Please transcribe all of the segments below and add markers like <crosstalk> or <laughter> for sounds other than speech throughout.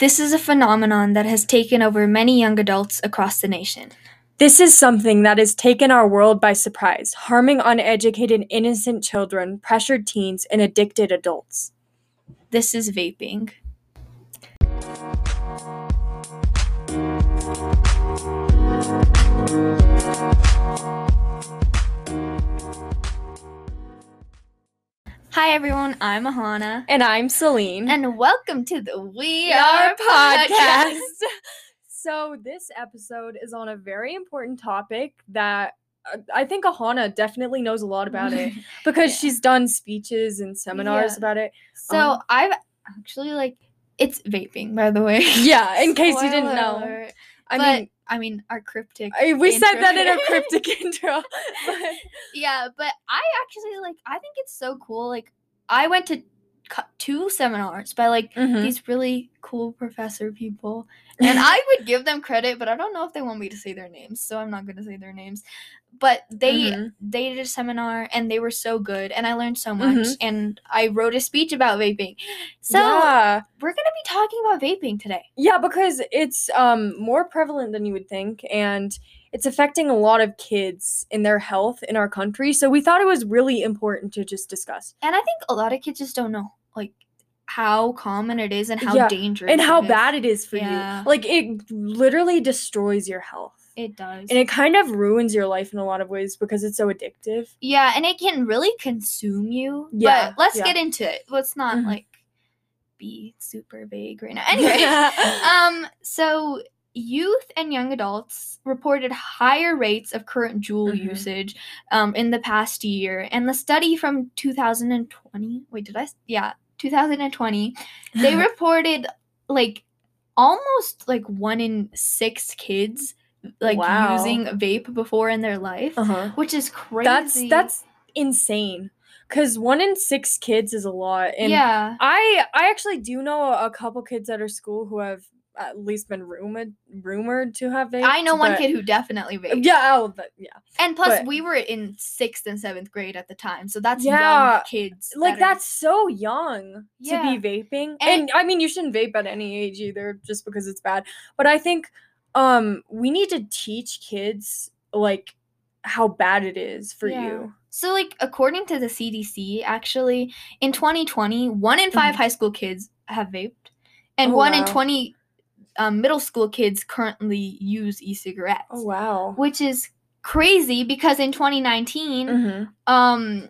This is a phenomenon that has taken over many young adults across the nation. This is something that has taken our world by surprise, harming uneducated, innocent children, pressured teens, and addicted adults. This is vaping. Hi everyone, I'm Ahana. And I'm Celine. And welcome to the We We Are podcast. <laughs> so, this episode is on a very important topic that uh, I think Ahana definitely knows a lot about it <laughs> because Yeah. she's done speeches and seminars Yeah. about it. So Um, I've actually like it's vaping, by the way. Yeah, in <laughs> case you didn't know. I but mean, I mean our cryptic. I- we said that in our cryptic <laughs> intro. <laughs> But yeah, but I actually like. I think it's so cool. Like I went to two seminars by like Mhm. these really cool professor people, and I would give them credit, but I don't know if they want me to say their names, so I'm not going to say their names. But they Mhm. they did a seminar and they were so good, and I learned so much, Mhm. and I wrote a speech about vaping. So yeah. we're gonna be talking about vaping today. Yeah, because it's um more prevalent than you would think and it's affecting a lot of kids in their health in our country. So we thought it was really important to just discuss. And I think a lot of kids just don't know like how common it is and how Yeah, dangerous And how it bad it is for Yeah. you. Like it literally destroys your health. it does. And it kind of ruins your life in a lot of ways because it's so addictive. yeah, and it can really consume you. Yeah, but let's yeah. get into it. Let's not Mhm. like be super vague right now. Anyway, <laughs> um, so youth and young adults reported higher rates of current Juul Mhm. usage um, in the past year, and the study from 2020. Wait, did I? Yeah, 2020. They <laughs> reported like almost like one in six kids like Wow. using vape before in their life, uh-huh. which is crazy. That's that's insane. Cuz one in 6 kids is a lot and yeah. I I actually do know a couple kids at our school who have at least been rumored rumored to have vaped. I know one but- kid who definitely vaped. Yeah, oh, but, yeah. And plus, but- we were in sixth and seventh grade at the time, so that's Yeah, young kids. Like that are- that's so young Yeah. to be vaping. And- And, I mean, you shouldn't vape at any age either just because it's bad. But I think um we need to teach kids like how bad it is for Yeah. you. So, like, according to the CDC, actually, in 2020, one in 5 Mhm. high school kids have vaped, and Oh, one in 20 um, middle school kids currently use e-cigarettes, Oh wow. which is crazy because in 2019, hmm um,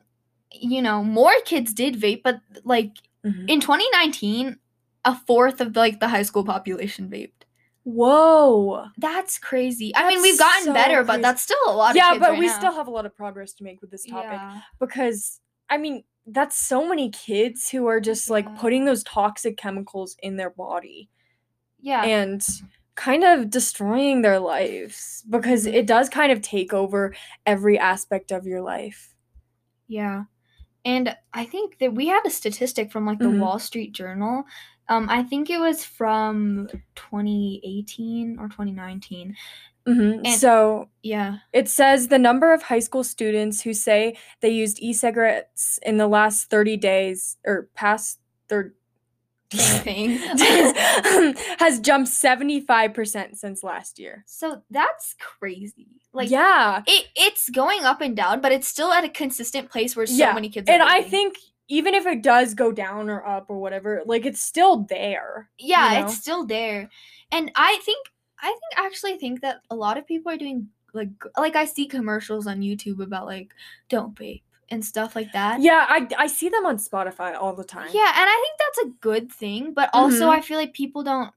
you know, more kids did vape, but like hmm in 2019, a fourth of like the high school population vaped. Whoa. That's crazy. I mean, we've gotten so better, but that's still a lot. Yeah, of kids but right we now. still have a lot of progress to make with this topic. Yeah. because I mean that's so many kids who are just like Yeah. putting those toxic chemicals in their body yeah. And kind of destroying their lives because mm-hmm. it does kind of take over every aspect of your life. Yeah. And I think that we had a statistic from like the mm-hmm. Wall Street Journal. Um, I think it was from 2018 or 2019. Mm-hmm. And, so, yeah. It says the number of high school students who say they used e cigarettes in the last 30 days or past 30, Thing <laughs> has jumped 75% since last year. So that's crazy. Like Yeah. It it's going up and down, but it's still at a consistent place where so yeah. many kids And I think even if it does go down or up or whatever, like it's still there. Yeah, you know? it's still there. And I think I think actually think that a lot of people are doing like like I see commercials on YouTube about like don't bake and stuff like that. Yeah, I, I see them on Spotify all the time. Yeah, and I think that's a good thing, but also Mhm. I feel like people don't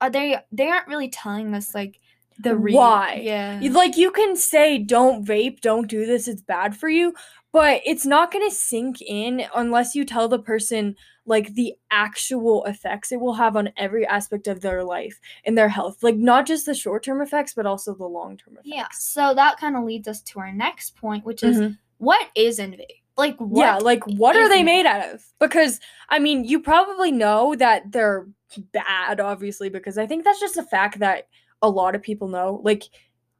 are they they aren't really telling us like the reason. Why? Yeah. Like you can say don't vape, don't do this, it's bad for you, but it's not going to sink in unless you tell the person like the actual effects it will have on every aspect of their life and their health. Like not just the short-term effects but also the long-term effects. yeah. So that kind of leads us to our next point, which is Mhm. What is in vape? Like what yeah, like what are they made out of? Because I mean, you probably know that they're bad, obviously, because I think that's just a fact that a lot of people know. Like,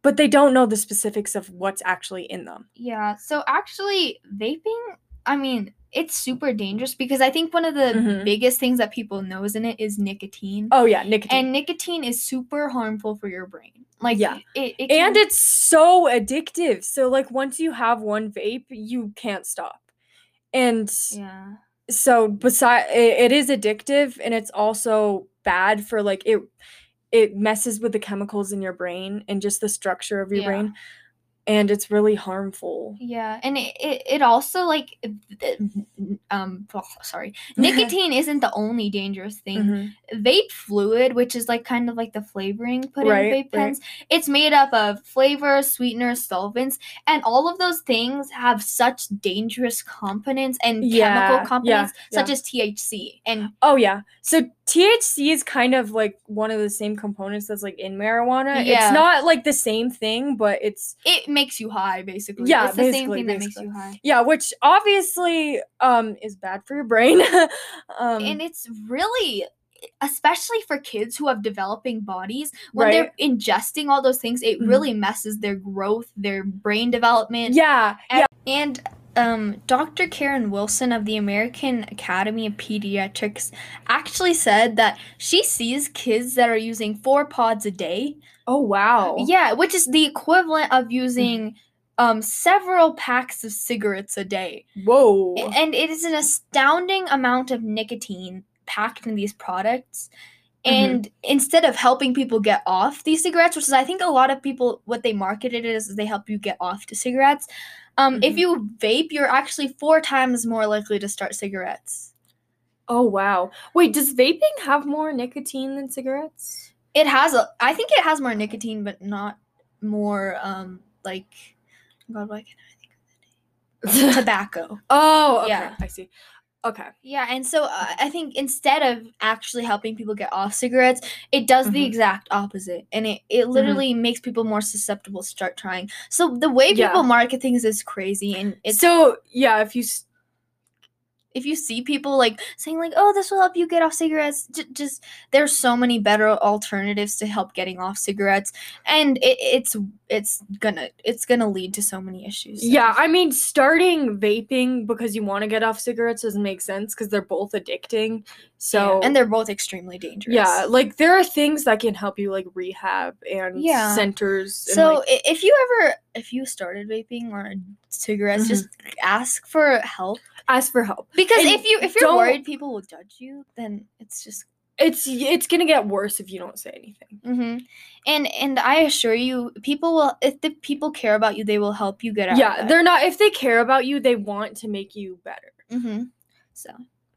but they don't know the specifics of what's actually in them. Yeah. So actually vaping, I mean, it's super dangerous because I think one of the Mhm. biggest things that people know is in it is nicotine. Oh yeah, nicotine. And nicotine is super harmful for your brain. Like Yeah. it, it and it's so addictive. So like once you have one vape, you can't stop. And yeah. so beside it, it is addictive and it's also bad for like it it messes with the chemicals in your brain and just the structure of your Yeah. brain and it's really harmful. Yeah, and it, it, it also like th- um oh, sorry. <laughs> Nicotine isn't the only dangerous thing. Mhm. Vape fluid, which is like kind of like the flavoring put Right, in vape right. pens, it's made up of flavors, sweeteners, solvents, and all of those things have such dangerous components and Yeah, chemical yeah, components such yeah. as THC. And Oh yeah. So THC is kind of like one of the same components that's like in marijuana. Yeah. It's not like the same thing, but it's it makes you high basically. Yeah, it's the same basically, thing that makes you high. yeah, which obviously um is bad for your brain. <laughs> um and it's really especially for kids who have developing bodies when they're ingesting all those things it Mhm. really messes their growth their brain development yeah, yeah. and um, dr karen wilson of the american academy of pediatrics actually said that she sees kids that are using four pods a day Oh wow. yeah which is the equivalent of using um, several packs of cigarettes a day Whoa. and it is an astounding amount of nicotine packed in these products. Mhm. And instead of helping people get off these cigarettes, which is I think a lot of people what they marketed it as is they help you get off to cigarettes. Um, if Mhm. you vape, you're actually four times more likely to start cigarettes. Oh wow. Wait, does vaping have more nicotine than cigarettes? It has a I think it has more nicotine, but not more um like God, why can't I think of the name? <laughs> Tobacco. oh, okay. Yeah. I see. Okay. Yeah, and so uh, I think instead of actually helping people get off cigarettes, it does the Mhm. exact opposite, and it it literally makes people more susceptible to start trying. So the way Yeah. people market things is crazy, and it's so yeah, if you s- if you see people like saying like, "Oh, this will help you get off cigarettes," j- just there's so many better alternatives to help getting off cigarettes, and it, it's it's gonna it's gonna lead to so many issues. so yeah, I mean starting vaping because you want to get off cigarettes doesn't make sense because they're both addicting. So yeah, and they're both extremely dangerous. yeah, like there are things that can help you like rehab and Yeah. centers. and, So like- if you ever if you started vaping or cigarettes, Mhm. just ask for help ask for help. because And if you if you're worried people will judge you, then it's just It's it's gonna get worse if you don't say anything. hmm and and I assure you, people will if the people care about you, they will help you get out. Yeah, they're not. If they care about you, they want to make you better. hmm So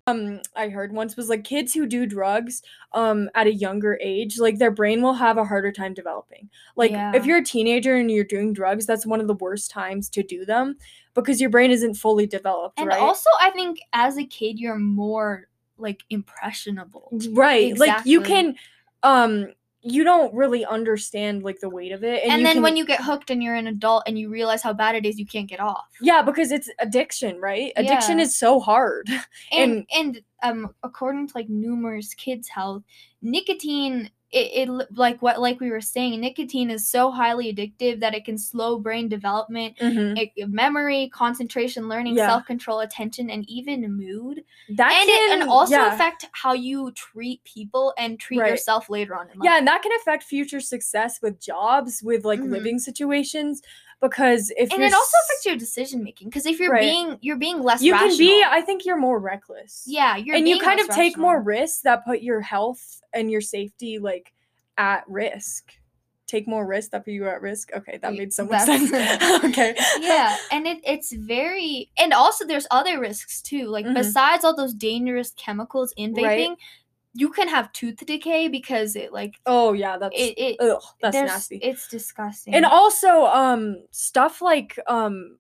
um I heard once was like kids who do drugs um at a younger age like their brain will have a harder time developing. Like Yeah. if you're a teenager and you're doing drugs that's one of the worst times to do them because your brain isn't fully developed, and right? also I think as a kid you're more like impressionable. right. Like you can um you don't really understand like the weight of it And, you then can- when you get hooked and you're an adult and you realize how bad it is, you can't get off. Yeah, because it's addiction, right? Addiction Yeah. is so hard. <laughs> and and um according to like numerous kids health nicotine it, it like what like we were saying nicotine is so highly addictive that it can slow brain development Mhm. it, memory concentration learning Yeah. self-control attention and even mood That and it can and also yeah. affect how you treat people and treat Right. yourself later on in life Yeah, and that can affect future success with jobs, with like Mhm. living situations. Because if and you're it also affects your decision making because if you're Right. being you're being less you can be. I think you're more reckless. yeah you're and you kind of less take more risks that put your health and your safety like at risk. Take more risks that put you at risk. Okay, that made so much sense. <laughs> <laughs> okay. yeah and it, it's very and also there's other risks too like Mhm. besides all those dangerous chemicals in vaping Right. You can have tooth decay because it like Oh yeah, that's it, it ugh, that's nasty. it's disgusting and also um stuff like um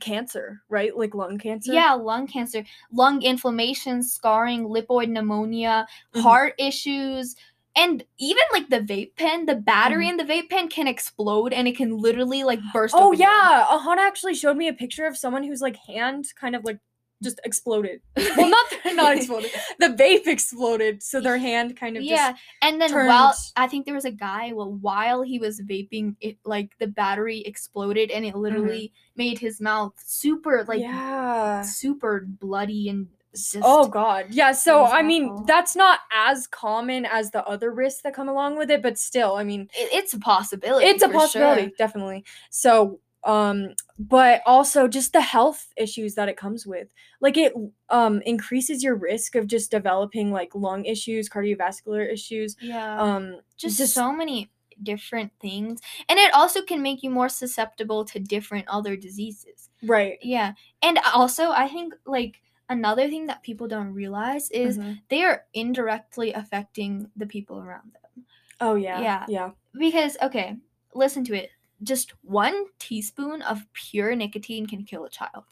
cancer, right? Like lung cancer. yeah lung cancer lung inflammation scarring lipoid pneumonia Mhm. heart issues and even like the vape pen the battery Mhm. in the vape pen can explode and it can literally like burst Oh yeah, Ahana actually showed me a picture of someone whose like hand kind of like just exploded. <laughs> well, not not exploded. <laughs> The vape exploded, so their hand kind of yeah, and then while I think there was a guy, well, while he was vaping, it like the battery exploded and it mm-hmm. literally made his mouth super like yeah. super bloody and just oh god. Yeah, so I mean, awful. that's not as common as the other risks that come along with it, but still, I mean, it- it's a possibility. it's a possibility, sure. definitely. So, um but also just the health issues that it comes with. Like it um increases your risk of just developing like lung issues, cardiovascular issues. Yeah. Um just, just- so many different things. And it also can make you more susceptible to different other diseases. right. Yeah. And also, I think like another thing that people don't realize is Mhm. they are indirectly affecting the people around them. Oh yeah. Yeah. Yeah. Because, okay, listen to it. Just one teaspoon of pure nicotine can kill a child.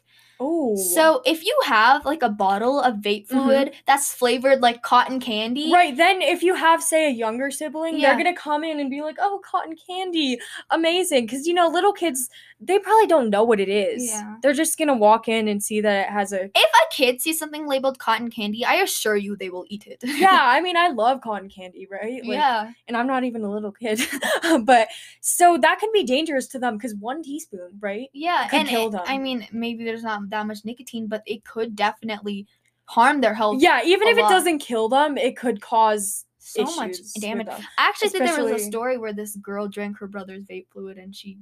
Oh. So if you have like a bottle of vape Mhm. fluid that's flavored like cotton candy, Right, then if you have, say, a younger sibling, Yeah. they're gonna come in and be like, "Oh, cotton candy, amazing!" Because you know, little kids, they probably don't know what it is. Yeah. They're just gonna walk in and see that it has a. if a kid sees something labeled cotton candy, I assure you they will eat it. Yeah, <laughs> I mean, I love cotton candy, right? Like, yeah. And I'm not even a little kid, <laughs> but so that can be dangerous to them because one teaspoon, right? Yeah, could and kill it- them. I mean, maybe there's not that much nicotine, but it could definitely harm their health. Yeah, even if it doesn't kill them, it could cause so much damage. I actually think there was a story where this girl drank her brother's vape fluid and she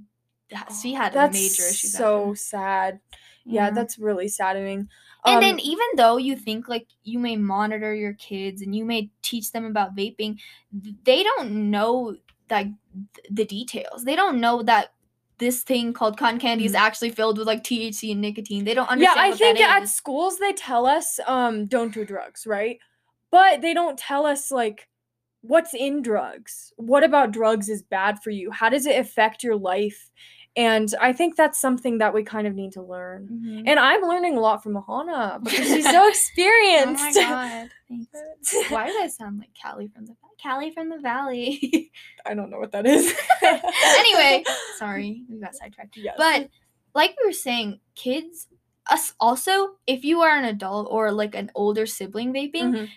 she had that's major issues. So sad. Yeah, that's really saddening. and Um, then even though you think like you may monitor your kids and you may teach them about vaping, they don't know like the details. They don't know that this thing called cotton candy is Mhm. actually filled with like THC and nicotine. They don't understand. yeah. I think at schools they tell us um don't do drugs, right? But they don't tell us like what's in drugs. What about drugs is bad for you? How does it affect your life? And I think that's something that we kind of need to learn. Mhm. And I'm learning a lot from Ahana because she's so experienced. <laughs> Oh my god! Thanks. <laughs> Why did I sound like Callie from the Callie from the Valley? <laughs> I don't know what that is. anyway, sorry, we got sidetracked. Yes. But like we were saying, kids, us also, if you are an adult or like an older sibling vaping, Mhm.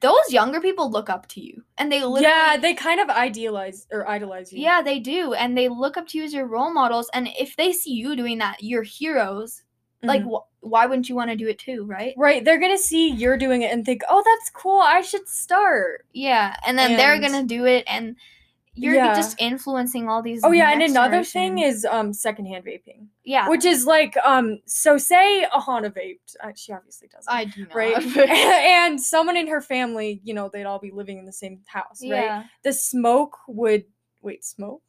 Those younger people look up to you, and they literally, yeah, they kind of idealize or idolize you. yeah, they do, and they look up to you as your role models. And if they see you doing that, you're heroes. Like, Mhm. wh- why wouldn't you want to do it too, right? right, they're gonna see you're doing it and think, "Oh, that's cool. I should start." Yeah, and then they're gonna do it, and you're Yeah. just influencing all these. Oh yeah, and another thing is um secondhand vaping. yeah, which is like um so say ahana vaped uh, she obviously doesn't I do not. right <laughs> and someone in her family you know they'd all be living in the same house right yeah, the smoke would wait smoke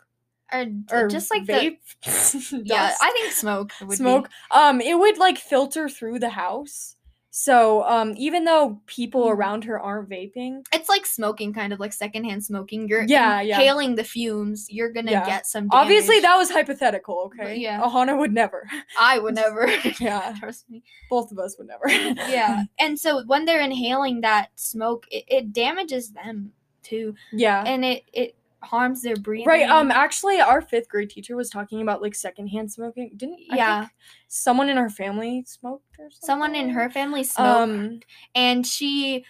or, or just like the vape <laughs> yeah. <laughs> I think smoke would smoke um it would like filter through the house so um even though people Mhm. around her aren't vaping it's like smoking, kind of like secondhand smoking. You're Yeah, yeah. inhaling the fumes. You're gonna Yeah. get some. obviously that was hypothetical okay yeah. ahana would never I <laughs> would never. yeah <laughs> Trust me. both of us would never Yeah, <laughs> and so when they're inhaling that smoke, it, it damages them too, yeah and it it harms their breathing. Right. Um. Actually, our fifth grade teacher was talking about like secondhand smoking. Didn't Yeah. think someone in our family smoked or something? Someone in her family smoked, Um. and she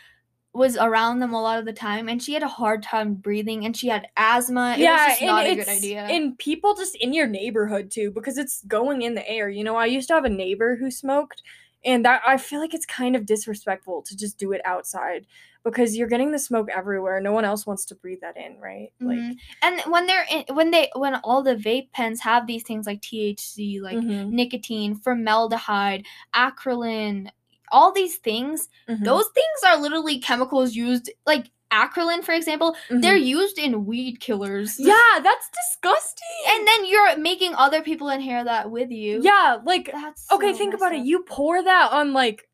was around them a lot of the time, and she had a hard time breathing, and she had asthma. It yeah, was just not a good idea. and people just in your neighborhood too, because it's going in the air. You know, I used to have a neighbor who smoked, and that I feel like it's kind of disrespectful to just do it outside because you're getting the smoke everywhere. No one else wants to breathe that in, right? Like. Mhm. and when they're in, when they when all the vape pens have these things like THC, like mhm, nicotine, formaldehyde, acrolein, all these things, mhm, those things are literally chemicals used like acrolein for example, they're mhm. used in weed killers. yeah, that's disgusting. And then you're making other people inhale that with you. yeah, like That's okay so think about it you pour that on like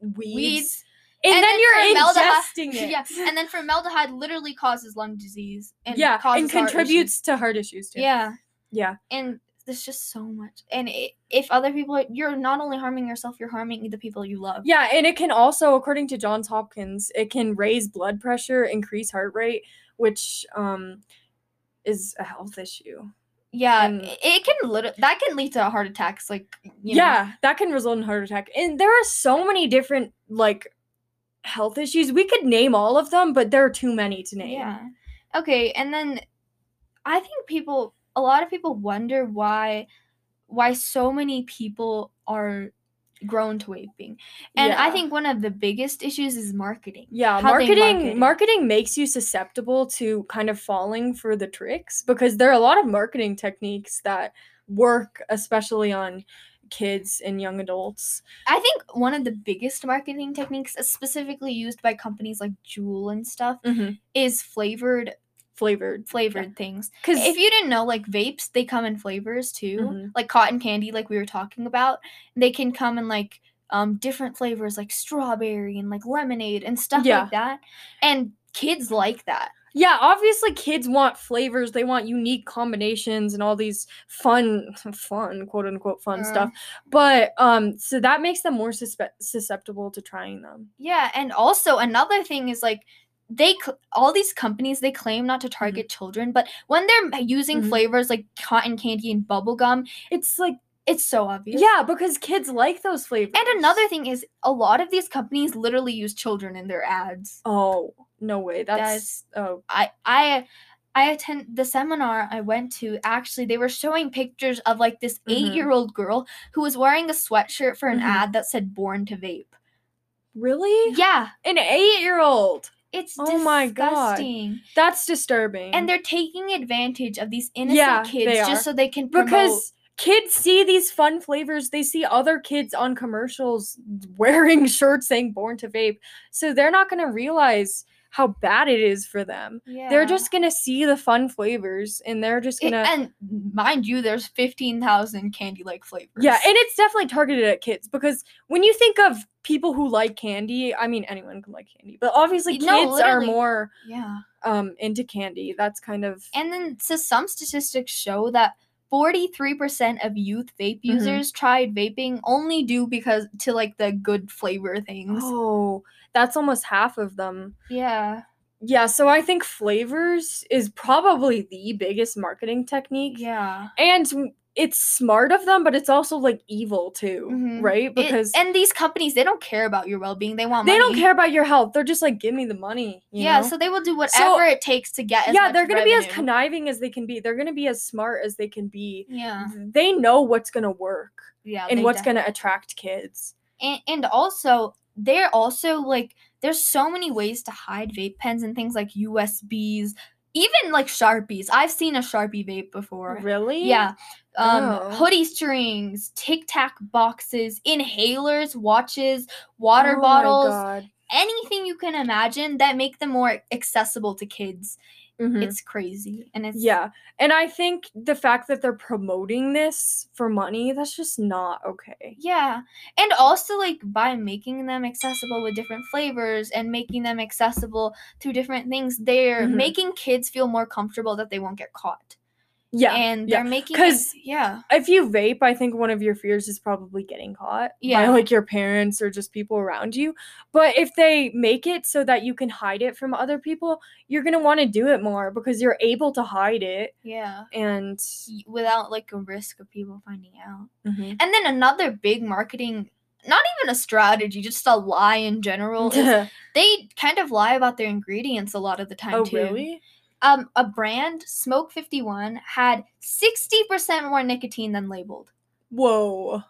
weeds, Weeds. And, And then, then you're ingesting <laughs> it Yeah, and then formaldehyde literally causes lung disease and yeah causes and contributes to heart issues too Yeah, yeah and there's just so much. And i if other people, you're not only harming yourself, you're harming the people you love. yeah and it can also according to johns hopkins it can raise blood pressure increase heart rate which um is a health issue Yeah, And- it, it can lit- that can lead to heart attacks. Like you know. yeah, that can result in heart attack. And there are so many different like health issues. We could name all of them, but there are too many to name. Yeah. Okay, and then I think people a lot of people wonder why why so many people are grown to vaping. And I think one of the biggest issues is marketing. Yeah, they marketing marketing makes you susceptible to kind of falling for the tricks because there are a lot of marketing techniques that work especially on kids and young adults. I think one of the biggest marketing techniques uh, specifically used by companies like Juul and stuff is flavored Flavored flavored things. cuz If you didn't know, like vapes, they come in flavors too, Mhm. like cotton candy, like we were talking about. They can come in like um different flavors, like strawberry and like lemonade and stuff Yeah. like that. And kids like that. Yeah, obviously kids want flavors, they want unique combinations and all these fun <laughs> fun, quote unquote fun Uh. stuff. But um so that makes them more suspe- susceptible to trying them. Yeah, and also another thing is like they cl- all these companies they claim not to Mm-hmm. target children, but when they're using Mhm. flavors like cotton candy and bubble gum, It's like it's so obvious. yeah, because kids like those flavors. And another thing is a lot of these companies literally use children in their ads. Oh, no way. That's That's- oh I I I attend the seminar I went to actually they were showing pictures of like this Mhm. 8-year-old girl who was wearing a sweatshirt for an Mhm. ad that said born to vape. really? Yeah, An eight year old. it's Oh my God. That's disturbing. And they're taking advantage of these innocent Yeah, kids just so they can promote because kids see these fun flavors, they see other kids on commercials <laughs> wearing shirts saying born to vape. So they're not gonna realize how bad it is for them. Yeah. They're just gonna see the fun flavors and they're just gonna and mind you, there's fifteen thousand candy like flavors. Yeah, and it's definitely targeted at kids because when you think of people who like candy, I mean anyone can like candy, but obviously kids No, are more yeah. um into candy. That's kind of And then so some statistics show that 43% of youth vape Mhm. users tried vaping only due because to like the good flavor things. oh, that's almost half of them. Yeah. Yeah, so I think flavors is probably the biggest marketing technique. Yeah. And it's smart of them, but it's also like evil too, Mhm. right? It- Because and these companies they don't care about your well-being. They want they don't care about your health. They're just like, give me the money. you yeah, know? so they will do whatever it takes to get as yeah, they're gonna be as conniving as they can be. They're gonna be as smart as they can be. Yeah. They know what's gonna work Yeah. and what's def- gonna attract kids. and, and also they're also like there's so many ways to hide vape pens and things like USBs, even like Sharpies. I've seen a Sharpie vape before. Really? Yeah. Um, Oh. hoodie strings, tic tac boxes, inhalers, watches, water Oh bottles, anything you can imagine that make them more accessible to kids. Mhm. It's crazy. And it's yeah, and I think the fact that they're promoting this for money, that's just not okay. Yeah. And also like by making them accessible with different flavors and making them accessible through different things, they're Mhm. making kids feel more comfortable that they won't get caught. Yeah, and they're making it- 'Cause yeah. if you vape, I think one of your fears is probably getting caught Yeah. by like your parents or just people around you. But if they make it so that you can hide it from other people, you're gonna want to do it more because you're able to hide it Yeah. and Without like a risk of people finding out. Mhm. And then another big marketing not even a strategy, just a lie in general. is <laughs> they kind of lie about their ingredients a lot of the time oh too. really? Um, a brand, Smoke 51, had 60% more nicotine than labeled. Whoa,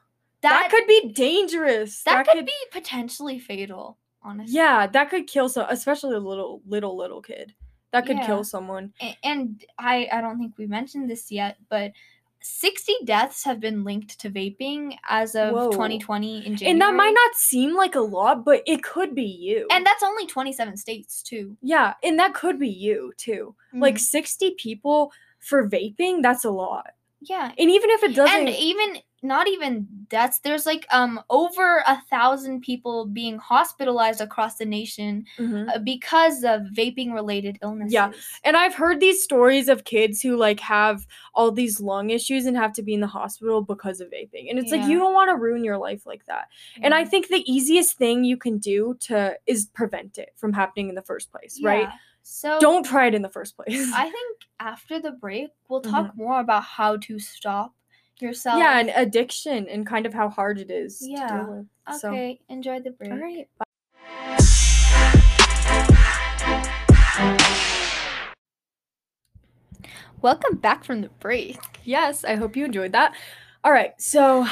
That, that, could be dangerous. that, could, be potentially fatal, honestly. Yeah, that could kill some, especially a little, little, little kid. That could Yeah. kill someone. A- And I, I don't think we mentioned this yet, but 60 deaths have been linked to vaping as of Whoa. 2020 in January. And that might not seem like a lot, but it could be you. And that's only 27 states, too. yeah, and that could be you too. Like Mhm. 60 people for vaping, that's a lot. yeah. And even if it doesn't and even not even deaths there's like um over a thousand people being hospitalized across the nation Mhm. uh, because of vaping related illnesses Yeah. And I've heard these stories of kids who like have all these lung issues and have to be in the hospital because of vaping. And it's like you don't want to ruin your life like that. And I think the easiest thing you can do to is prevent it from happening in the first place, right? So don't try it in the first place. I think after the break, we'll Mm-hmm. talk more about how to stop yourself. yeah, and addiction and kind of how hard it is to Yeah. deal with. So, Okay, enjoy the break. all right. Welcome back from the break. Yes, I hope you enjoyed that. All right, so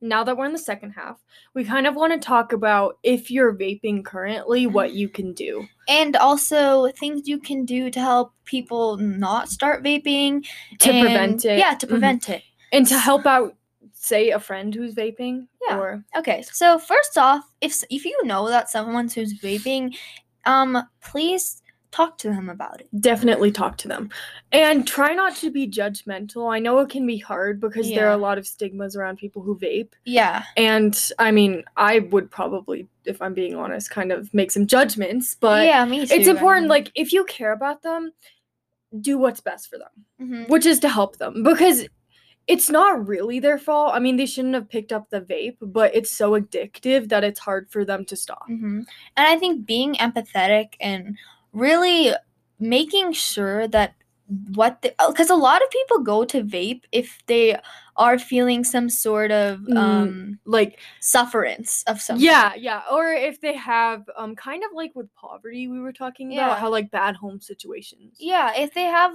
now that we're in the second half, we kind of want to talk about if you're vaping currently, what you can do. And also things you can do to help people not start vaping. To and- prevent it. Yeah, to prevent mm-hmm. it. And to help out, say, a friend who's vaping. Yeah. Or Okay, so first off, if if you know that someone who's vaping, um, please talk to them about it. definitely talk to them. And try not to be judgmental. I know it can be hard because there are a lot of stigmas around people who vape. Yeah. And I mean, I would probably, if I'm being honest, kind of make some judgments, but yeah, me too. it's I important mean. like if you care about them do what's best for them Mhm. which is to help them because it's not really their fault. I mean they shouldn't have picked up the vape but it's so addictive that it's hard for them to stop. Hmm And I think being empathetic and really making sure that what because a lot of people go to vape if they are feeling some sort of Mm, um like sufferance of some yeah yeah or if they have um kind of like with poverty we were talking Yeah. about how like bad home situations. Yeah if they have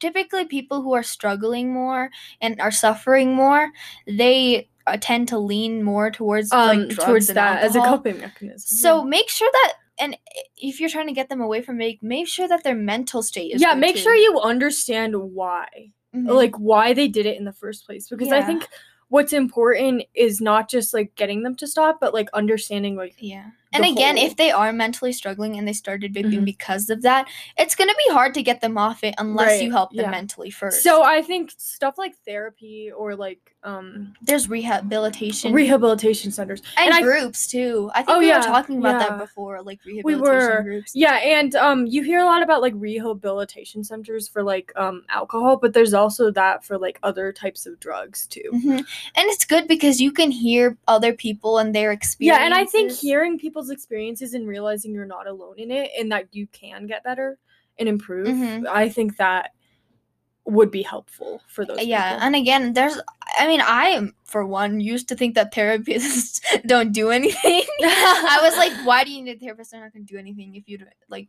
typically people who are struggling more and are suffering more they uh, tend to lean more towards um like towards that as a coping mechanism so make sure that and if you're trying to get them away from make make sure that their mental state is yeah make too. sure you understand why Mhm. like why they did it in the first place because i think what's important is not just like getting them to stop but like understanding like Yeah. And again, whole- if they are mentally struggling and they started vaping Mhm. because of that, it's going to be hard to get them off it unless you help them yeah. mentally first. so i think stuff like therapy or like um there's rehabilitation rehabilitation centers and, and I- groups too. I think Oh, we yeah, were talking about yeah. that before, like We rehabilitation were, groups. yeah and um you hear a lot about like rehabilitation centers for like um alcohol but there's also that for like other types of drugs too Mhm. And it's good because you can hear other people and their experiences. yeah and i think hearing people's experiences and realizing you're not alone in it and that you can get better and improve Mhm. i think that would be helpful for those yeah, people. and again, there's. I mean, I am for one used to think that therapists <laughs> don't do anything. <laughs> I was like, why do you need a therapist? They're not going to do anything if you don't like.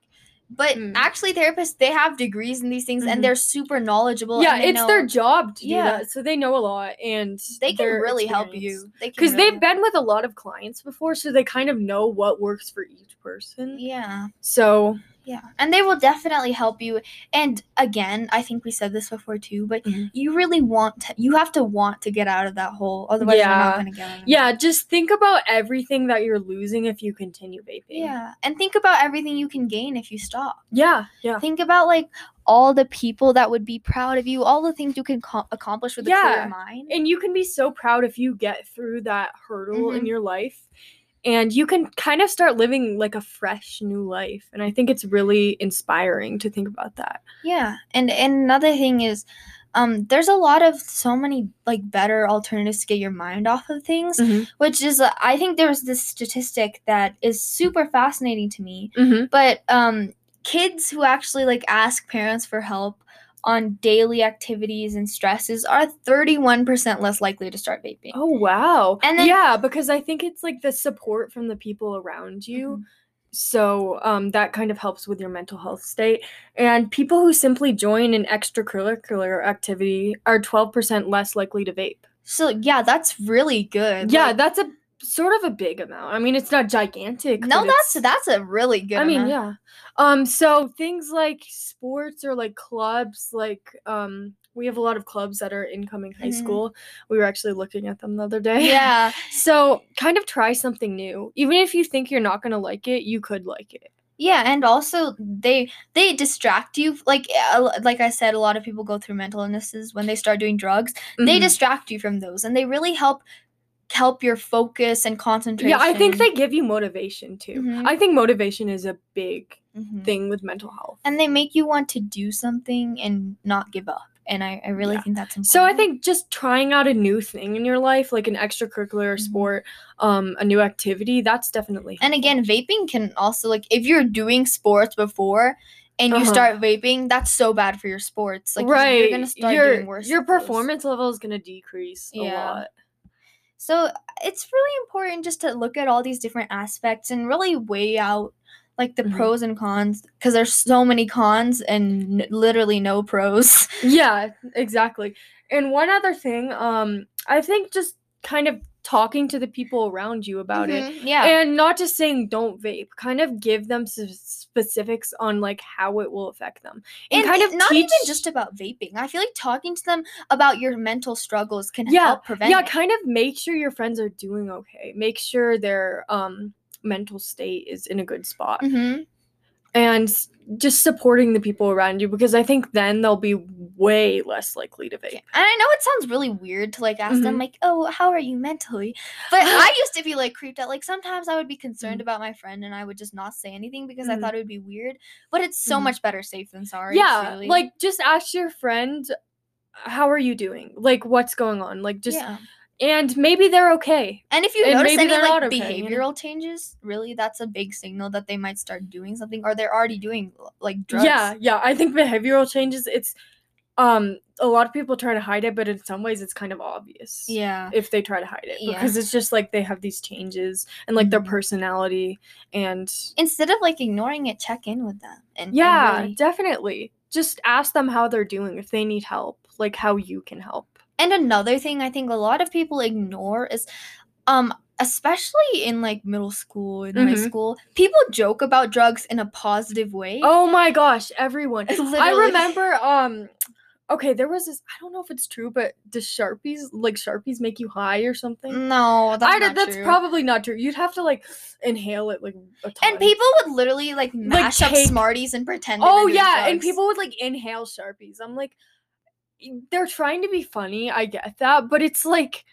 But Mm. actually, therapists they have degrees in these things Mhm. and they're super knowledgeable. yeah they it's their job to Yeah. that so they know a lot and They can really help you. They because really they've been with a lot of clients before so they kind of know what works for each person Yeah, so yeah, and they will definitely help you. And again, I think we said this before too, but Mhm. you really want to, you have to want to get out of that hole, otherwise you're Yeah. not going to get out. Yeah just think about everything that you're losing if you continue vaping Yeah, and think about everything you can gain if you stop. yeah yeah Think about like all the people that would be proud of you, all the things you can co- accomplish with a Yeah. clear mind. and you can be so proud if you get through that hurdle in Mhm. your life and you can kind of start living like a fresh new life and i think it's really inspiring to think about that Yeah, and and another thing is, um, there's a lot of so many like better alternatives to get your mind off of things, Mhm. which is uh, I think there was this statistic that is super fascinating to me. mm-hmm. But um, kids who actually like ask parents for help on daily activities and stresses are 31% less likely to start vaping. oh wow And then- yeah because i think it's like the support from the people around you Mhm. so um, that kind of helps with your mental health state and people who simply join an extracurricular activity are 12% less likely to vape So yeah, that's really good. yeah Like, that's a sort of a big amount i mean it's not gigantic no, that's that's a really good. I mean, amount. yeah. Um, so things like sports or like clubs, like um, we have a lot of clubs that are incoming high Mhm. school. We were actually looking at them the other day. Yeah. <laughs> So kind of try something new. Even if you think you're not gonna like it, you could like it. Yeah, and also they they distract you. Like uh, like I said, a lot of people go through mental illnesses when they start doing drugs. They Mhm. distract you from those, and they really help help your focus and concentration. yeah, I think they give you motivation too. Mhm. I think motivation is a big Mhm. thing with mental health. and they make you want to do something and not give up. and I, I really Yeah. think that's important. So I think just trying out a new thing in your life, like an extracurricular Mhm. sport, um, a new activity, that's definitely. And again, vaping can also like if you're doing sports before and you Uh-huh. start vaping, that's so bad for your sports. Like you're- right, you're gonna start your doing worse. your performance level is gonna decrease a lot. So it's really important just to look at all these different aspects and really weigh out like the Mhm. pros and cons because there's so many cons and n- literally no pros. <laughs> Yeah, exactly. And one other thing, um, I think just kind of talking to the people around you about it Mhm, Yeah. and not just saying don't vape kind of give them s- specifics on like how it will affect them and kind of not even just about vaping. I feel like talking to them about your mental struggles can Yeah, help prevent yeah it. kind of make sure your friends are doing okay make sure their um mental state is in a good spot Mhm. And just supporting the people around you because i think then they'll be way less likely to vape And I know it sounds really weird to like ask them Mhm. like, "Oh, how are you mentally?" But <sighs> I used to be like creeped out. Like sometimes I would be concerned about my friend and I would just not say anything because I Mhm. thought it would be weird. But it's so Mhm. much better safe than sorry. yeah truly. like just ask your friend how are you doing like what's going on like just yeah. And maybe they're okay And if you and notice any like okay, you know? behavioral changes, really, that's a big signal that they might start doing something, or they're already doing like drugs. yeah yeah i think behavioral changes it's um a lot of people try to hide it but in some ways it's kind of obvious Yeah. if they try to hide it Yeah. because it's just like they have these changes and like their Mhm. personality and Instead of like ignoring it, check in with them. And and yeah really- definitely just ask them how they're doing if they need help like how you can help And another thing I think a lot of people ignore is um especially in like middle school and high Mhm. school, people joke about drugs in a positive way. oh my gosh everyone i remember um okay there was this i don't know if it's true but does sharpies like sharpies make you high or something No, that's I, not that's true. probably not true you'd have to like inhale it like a ton. and people would literally like mash up take- Smarties and pretend. Oh yeah, and people would like inhale sharpies. I'm like, they're trying to be funny. I get that, but it's like,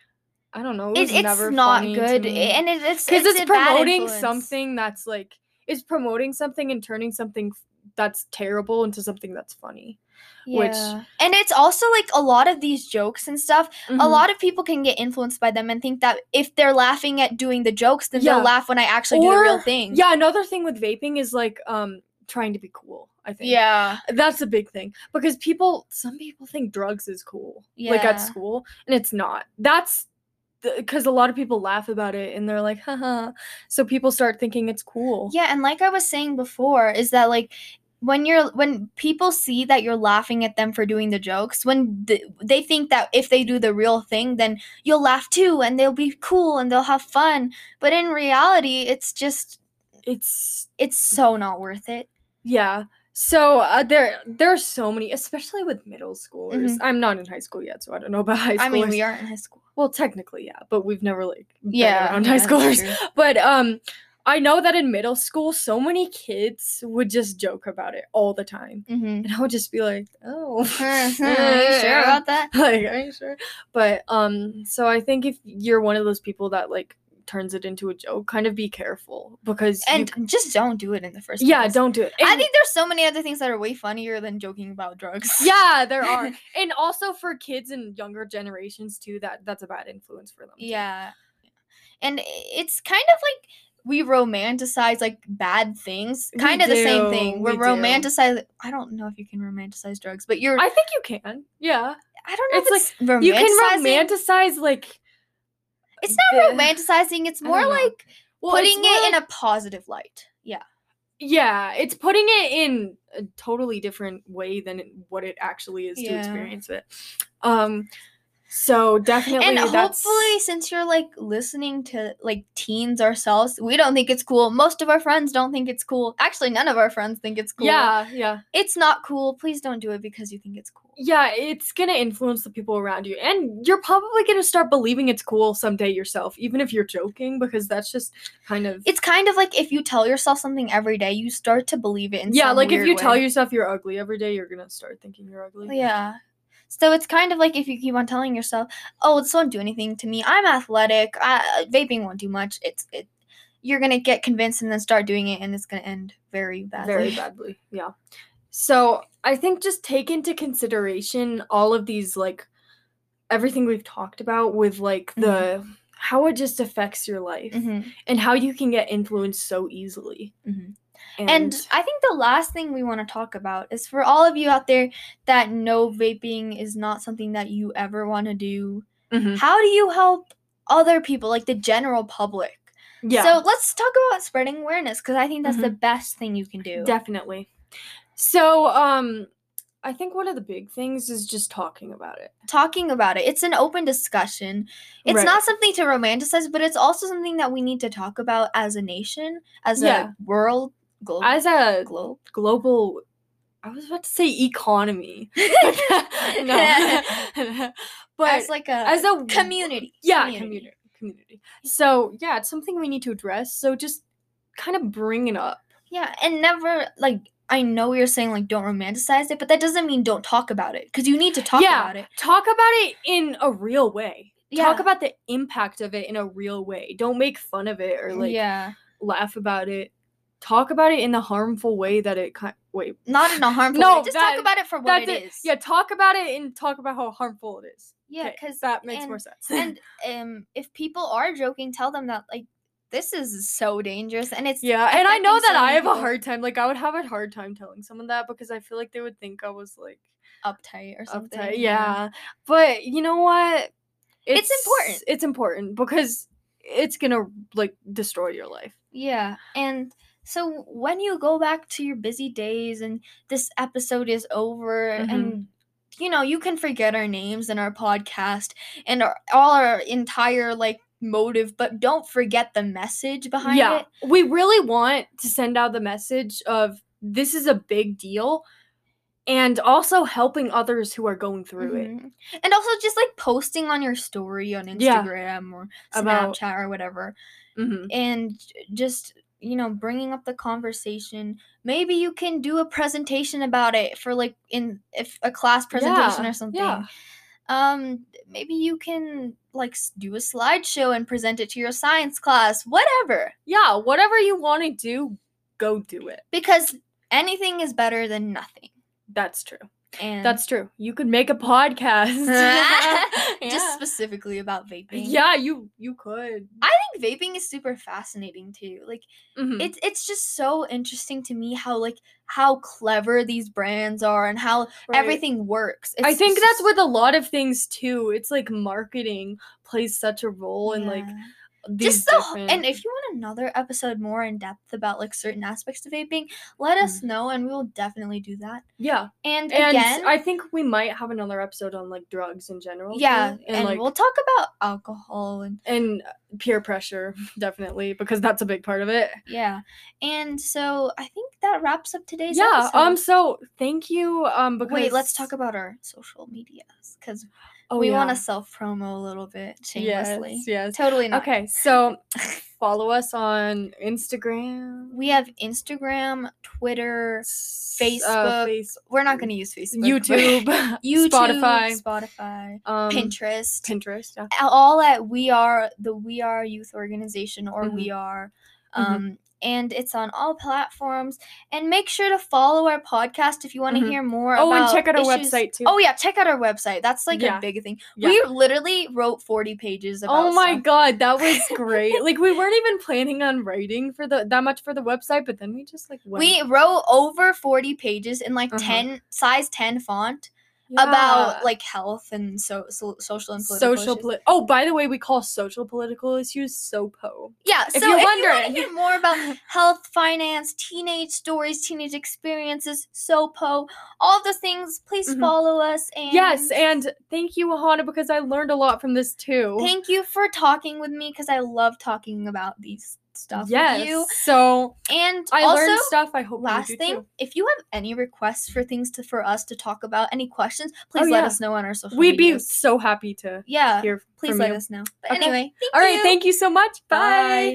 I don't know. It it's not good, and it, it's because it's, a bad promoting something that's like it's promoting something and turning something that's terrible into something that's funny. which- Yeah. and it's also like a lot of these jokes and stuff. A Mhm. lot of people can get influenced by them and think that if they're laughing at doing the jokes, then Yeah. they'll laugh when I actually do the real thing. Yeah, another thing with vaping is like um trying to be cool. I think. Yeah. That's a big thing because people, some people think drugs is cool, like at school, and it's not. That's because a lot of people laugh about it and they're like, haha. So people start thinking it's cool. Yeah, and like I was saying before, is that like when you're when people see that you're laughing at them for doing the jokes, when th- they think that if they do the real thing, then you'll laugh too, and they'll be cool and they'll have fun. But in reality, it's just It's, it's so not worth it. Yeah. So uh, there, are so many, especially with middle schoolers. Mhm. I'm not in high school yet, so I don't know about high schoolers. I mean, we aren't in high school. Well, technically, yeah, but we've never like been Yeah, around yeah, high schoolers. But um, I know that in middle school, so many kids would just joke about it all the time. Mm-hmm. and I would just be like, "Oh, <laughs> Are you sure about that? <laughs> like, are you sure?" But um, so I think if you're one of those people that like turns it into a joke, kind of be careful because And c- just don't do it in the first yeah, place. don't do it. I think there's so many other things that are way funnier than joking about drugs. <laughs> yeah, there are, <laughs> and also for kids and younger generations too. That that's a bad influence for them. too. Yeah. And it's kind of like we romanticize like bad things. We Kind of the same thing. We're we romanticize I don't know if you can romanticize drugs, but you're I, think you can. Yeah, I don't know it's if it's you can romanticize like It's not the- romanticizing, it's more like well, putting it in a positive light. Yeah. yeah it's putting it in a totally different way than what it actually is to experience it. Um so definitely and that's hopefully since you're like listening to like teens ourselves we don't think it's cool. Most of our friends don't think it's cool. Actually none of our friends think it's cool. Yeah yeah. It's not cool. Please don't do it because you think it's cool yeah it's gonna influence the people around you and you're probably gonna start believing it's cool someday yourself even if you're joking because that's just kind of it's kind of like if you tell yourself something every day you start to believe it in yeah like if you tell yourself you're ugly every day you're gonna start thinking you're ugly. Yeah. So it's kind of like if you keep on telling yourself oh this won't do anything to me. I'm athletic. I, uh, vaping won't do much. It's it you're gonna get convinced and then start doing it and it's gonna end very badly. Very badly yeah. So I think just take into consideration all of these like everything we've talked about with like the how it just affects your life Mhm, and how you can get influenced so easily. mhm. And I think the last thing we want to talk about is for all of you out there that know vaping is not something that you ever want to do. Mhm. How do you help other people, like the general public? yeah, So let's talk about spreading awareness because I think that's the best thing you can do. definitely. So, um I think one of the big things is just talking about it. Talking about it, it's an open discussion. It's Right. not something to romanticize, but it's also something that we need to talk about as a nation, as Yeah. a world, globe, As a globe. global I was about to say economy. <laughs> <laughs> no. <laughs> but as like a as a community. yeah community community so yeah it's something we need to address so just kind of bring it up Yeah, and never like I know you're saying like don't romanticize it, but that doesn't mean don't talk about it because you need to talk Yeah, about it. talk about it in a real way Yeah. talk about the impact of it in a real way don't make fun of it or like yeah, laugh about it talk about it in the harmful way that it kind wait not in a harmful No, way. Just that- talk about it for what it it is. yeah talk about it and talk about how harmful it is. Yeah, because that makes and, more sense and <laughs> um, if people are joking, tell them that like this is so dangerous and it's yeah and i know that so i have a hard time like i would have a hard time telling someone that because i feel like they would think i was like uptight or something. uptight. Yeah. But you know what? It's important. It's important because it's gonna like destroy your life. Yeah. And so when you go back to your busy days and this episode is over Mhm. and you know, you can forget our names and our podcast and our, all our entire like motive, but don't forget the message behind yeah. it. We really want to send out the message of this is a big deal and also helping others who are going through it. Mhm. And also just like posting on your story on Yeah. Instagram or About- Snapchat or whatever. Mhm. and just you know bringing up the conversation maybe you can do a presentation about it for like in if a class presentation Yeah, or something yeah. Um maybe you can like do a slideshow and present it to your science class whatever Yeah, whatever you want to do, go do it. because anything is better than nothing That's true. And That's true. You could make a podcast. <laughs> <laughs> just specifically about vaping yeah, you you could. i think vaping is super fascinating too like Mhm. it's it's just so interesting to me how like how clever these brands are and how Right. everything works. I It's think that's with a lot of things too. It's like marketing plays such a role in like yeah. These just the different. and if you want another episode more in depth about like certain aspects of vaping, let us know and we will definitely do that. yeah, And, and again, I think we might have another episode on like drugs in general. yeah, and, and, like we'll talk about alcohol and and peer pressure <laughs> definitely because that's a big part of it. yeah. And so I think that wraps up today's yeah. episode. Um. So thank you. Um. Because Wait, let's talk about our social medias because Oh, we want to self promo a little bit shamelessly. Yes. Yes. Totally not. Okay. So <laughs> follow us on Instagram. We have Instagram, Twitter. s- Facebook, face- We're not going to use Facebook. YouTube, <laughs> <laughs> YouTube, Spotify, Spotify, um, Pinterest. Pinterest. Yeah. all at We Are the We Are Youth Organization or Mhm. We Are. Mhm. Um, and it's on all platforms. And make sure to follow our podcast if you want to Mhm. hear more. Oh, and check out our issues- website too. Oh yeah, check out our website. That's like Yeah. a big thing. Yeah. We literally wrote forty pages about. Oh my stuff. god, that was <laughs> great. like we weren't even planning on writing for the that much for the website, but then we just like went. We wrote over forty pages in like Uh-huh. ten size ten font Yeah. about like health and so, so social and political social issues. poli- Oh, by the way, we call social political issues SOPO. Yeah, If so you're if you want wondering. to hear more about <laughs> health, finance, teenage stories, teenage experiences, SOPO, all those things, please Mhm. follow us. And Yes, and thank you, Ahana, because I learned a lot from this too. thank you for talking with me because I love talking about these stuff yes. So And I also, learned stuff. I hope last thing, too. if you have any requests for things to for us to talk about, any questions, please Oh, let yeah. us know on our social We'd be so happy to yeah, hear please let you. us know. But Okay. anyway, All right, you. thank you so much. Bye. Bye.